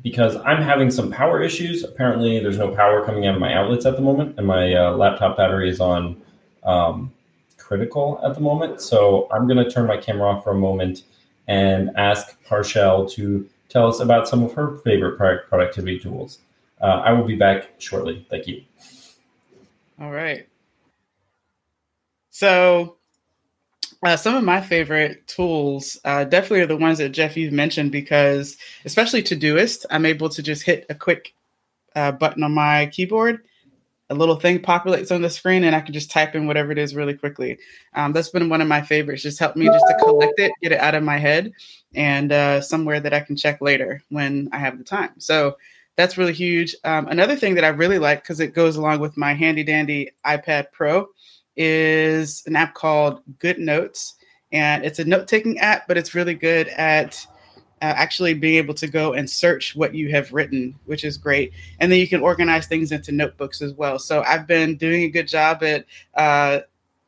because I'm having some power issues. Apparently, there's no power coming out of my outlets at the moment, and my uh, laptop battery is on um, critical at the moment. So I'm going to turn my camera off for a moment and ask Parshell to tell us about some of her favorite productivity tools. Uh, I will be back shortly. Thank you. All right. So, uh, some of my favorite tools uh, definitely are the ones that Jeff you've mentioned because, especially Todoist, I'm able to just hit a quick uh, button on my keyboard, a little thing populates on the screen, and I can just type in whatever it is really quickly. Um, that's been one of my favorites. Just help me just to collect it, get it out of my head, and uh, somewhere that I can check later when I have the time. So that's really huge. Um, another thing that I really like because it goes along with my handy dandy iPad Pro is an app called GoodNotes, and it's a note taking app, but it's really good at uh, actually being able to go and search what you have written, which is great. And then you can organize things into notebooks as well. So I've been doing a good job at, uh,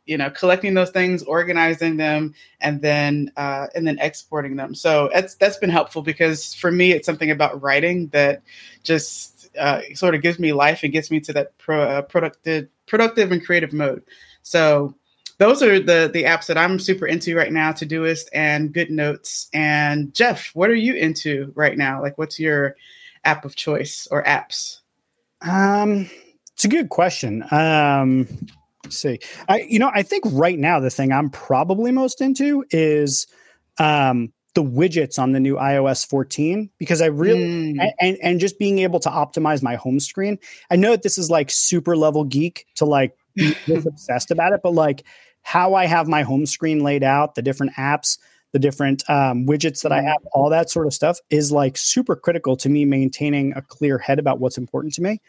you know, collecting those things, organizing them, and then uh, and then exporting them. So that's that's been helpful because for me, it's something about writing that just uh, sort of gives me life and gets me to that pro, uh, productive productive and creative mode. So those are the the apps that I'm super into right now, Todoist and GoodNotes. And Jeff, what are you into right now? Like what's your app of choice or apps? Um it's a good question. Um see. I you know, I think right now the thing I'm probably most into is um the widgets on the new iOS 14 because I really mm. and and just being able to optimize my home screen. I know that this is like super level geek to like be obsessed about it, but like how I have my home screen laid out, the different apps, the different um, widgets that I have, all that sort of stuff is like super critical to me maintaining a clear head about what's important to me.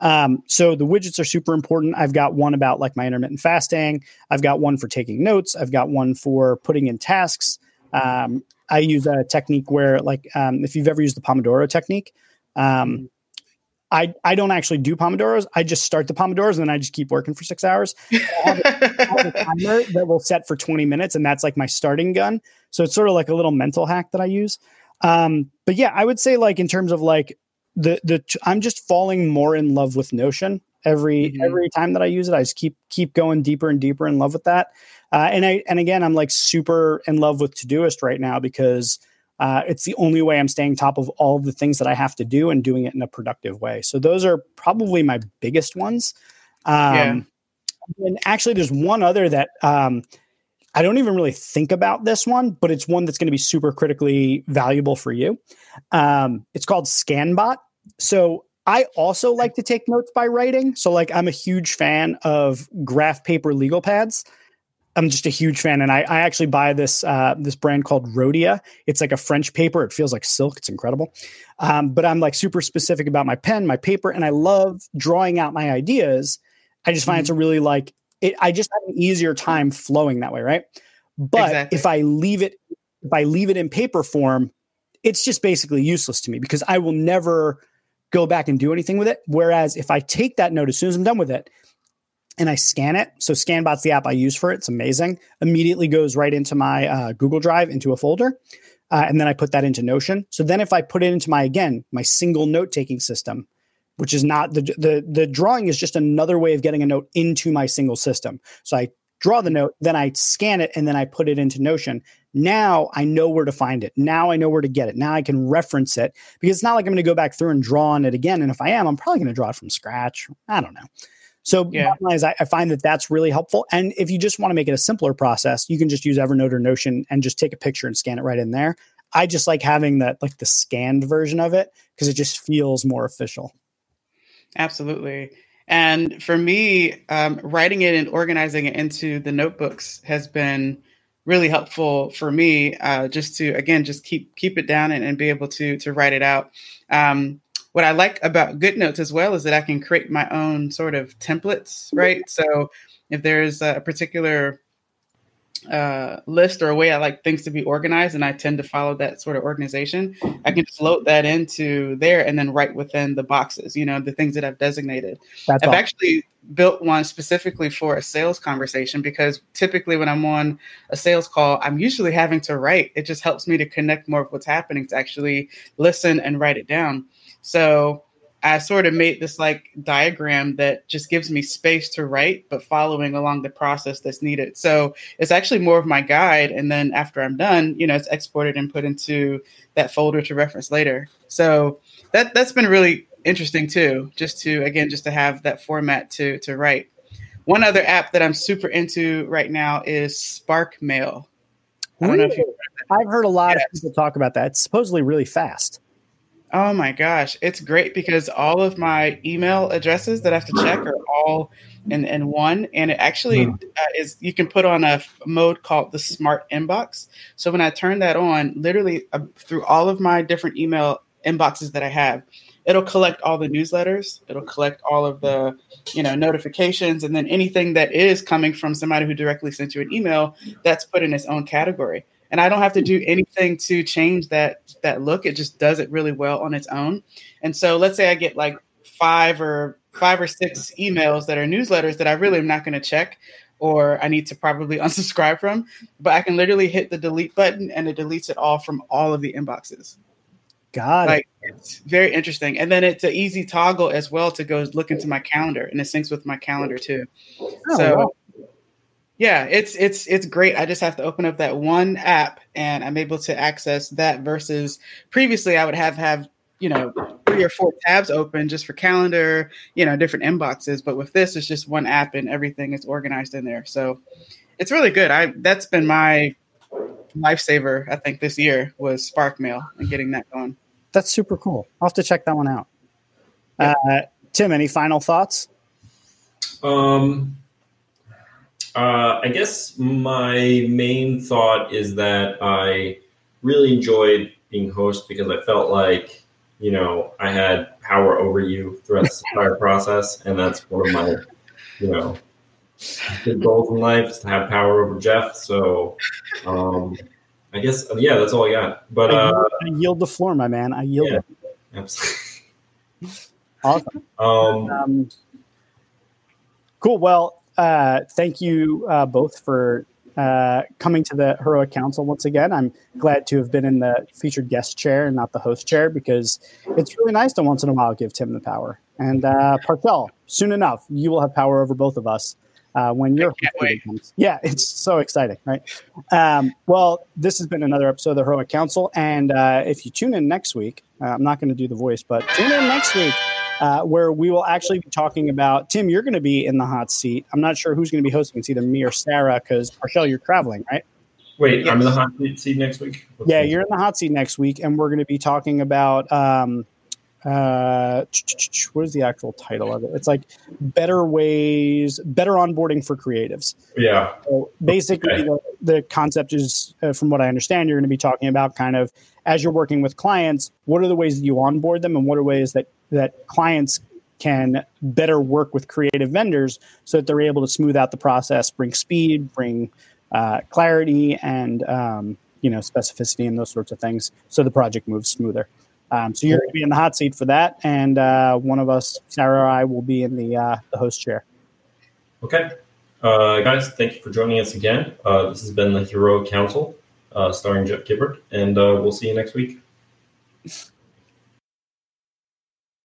Um, so the widgets are super important. I've got one about like my intermittent fasting. I've got one for taking notes. I've got one for putting in tasks. Um, I use a technique where, like, um, if you've ever used the Pomodoro technique, um, I, I don't actually do Pomodoros. I just start the Pomodoros and then I just keep working for six hours. I have, a, I have a timer that will set for 20 minutes, and that's like my starting gun. So it's sort of like a little mental hack that I use. Um, but yeah, I would say like in terms of like the the I'm just falling more in love with Notion every mm-hmm. every time that I use it. I just keep keep going deeper and deeper in love with that. Uh, and I and again, I'm like super in love with Todoist right now because uh, it's the only way I'm staying top of all of the things that I have to do and doing it in a productive way. So those are probably my biggest ones. Um, yeah. And actually, there's one other that um, I don't even really think about this one, but it's one that's going to be super critically valuable for you. Um, it's called ScanBot. So I also like to take notes by writing. So, like, I'm a huge fan of graph paper legal pads. I'm just a huge fan, and I, I actually buy this uh, this brand called Rhodia. It's like a French paper. It feels like silk. It's incredible. Um, but I'm like super specific about my pen, my paper, and I love drawing out my ideas. I just find mm-hmm. it's a really like it. I just have an easier time flowing that way, right? But exactly. if I leave it, if I leave it in paper form, it's just basically useless to me because I will never go back and do anything with it. Whereas if I take that note as soon as I'm done with it, and I scan it. So ScanBot's the app I use for it. It's amazing. Immediately goes right into my uh, Google Drive into a folder. Uh, and then I put that into Notion. So then if I put it into my, again, my single note taking system, which is not the, the, the drawing is just another way of getting a note into my single system. So I draw the note, then I scan it, and then I put it into Notion. Now I know where to find it. Now I know where to get it. Now I can reference it because it's not like I'm going to go back through and draw on it again. And if I am, I'm probably going to draw it from scratch. I don't know. So yeah. I, I, find that that's really helpful. And if you just want to make it a simpler process, you can just use Evernote or Notion and just take a picture and scan it right in there. I just like having that like the scanned version of it because it just feels more official. Absolutely. And for me, um, writing it and organizing it into the notebooks has been really helpful for me. Uh, just to again, just keep keep it down and, and be able to to write it out. Um, what I like about GoodNotes as well is that I can create my own sort of templates, right? So if there's a particular uh, list or a way I like things to be organized, and I tend to follow that sort of organization, I can just load that into there and then write within the boxes, you know, the things that I've designated. That's I've awesome. actually built one specifically for a sales conversation because typically when I'm on a sales call, I'm usually having to write. It just helps me to connect more of what's happening to actually listen and write it down. So I sort of made this like diagram that just gives me space to write, but following along the process that's needed. So it's actually more of my guide. And then after I'm done, you know, it's exported and put into that folder to reference later. So that that's been really interesting too, just to again, just to have that format to to write. One other app that I'm super into right now is Spark Mail. I don't know if you I've heard a lot yes. of people talk about that. It's supposedly really fast. Oh my gosh, it's great because all of my email addresses that I have to check are all in, in one. And it actually mm. uh, is, you can put on a mode called the smart inbox. So when I turn that on, literally uh, through all of my different email inboxes that I have, it'll collect all the newsletters, it'll collect all of the, you know, notifications, and then anything that is coming from somebody who directly sent you an email, that's put in its own category and I don't have to do anything to change that that look. It just does it really well on its own. And so let's say I get like five or five or six emails that are newsletters that I really am not going to check or I need to probably unsubscribe from, but I can literally hit the delete button and it deletes it all from all of the inboxes. Got like, it. It's very interesting. And then it's an easy toggle as well to go look into my calendar and it syncs with my calendar too. Oh, so wow. Yeah, it's it's it's great. I just have to open up that one app and I'm able to access that versus previously I would have have, you know, three or four tabs open just for calendar, you know, different inboxes, but with this it's just one app and everything is organized in there. So it's really good. I that's been my lifesaver I think this year was Spark Mail and getting that going. That's super cool. I'll have to check that one out. Yeah. Uh, Tim, any final thoughts? Um uh, I guess my main thought is that I really enjoyed being host because I felt like you know I had power over you throughout the entire process, and that's one of my you know big goals in life is to have power over Jeff. So um, I guess yeah, that's all I got. But I, uh, I yield the floor, my man. I yield yeah, it. Absolutely. awesome. Um, um, cool. Well, uh, thank you uh, both for uh, coming to the Heroic Council once again. I'm glad to have been in the featured guest chair and not the host chair because it's really nice to once in a while give Tim the power. And uh, Parshell, soon enough, you will have power over both of us uh, when your comes. Yeah, it's so exciting, right? Um, well, this has been another episode of the Heroic Council, and uh, if you tune in next week, uh, I'm not going to do the voice, but tune in next week. Uh, where we will actually be talking about Tim. You're going to be in the hot seat. I'm not sure who's going to be hosting. It's either me or Sarah because Parshell, you're traveling, right? Wait, yes. I'm in the hot seat next week. What's yeah, you're in the hot seat next week, and we're going to be talking about um, uh, what is the actual title of it? It's like better ways, better onboarding for creatives. Yeah. So basically, okay. the, the, concept is, uh, from what I understand, you're going to be talking about kind of as you're working with clients, what are the ways that you onboard them, and what are ways that that clients can better work with creative vendors so that they're able to smooth out the process, bring speed, bring uh, clarity, and um, you know specificity and those sorts of things, so the project moves smoother. Um, so you're going to be in the hot seat for that, and uh, one of us, Sarah or I, will be in the uh, the host chair. Okay, uh, guys, thank you for joining us again. Uh, this has been the Heroic Council, uh, starring Jeff Gibbard, and we'll see you next week.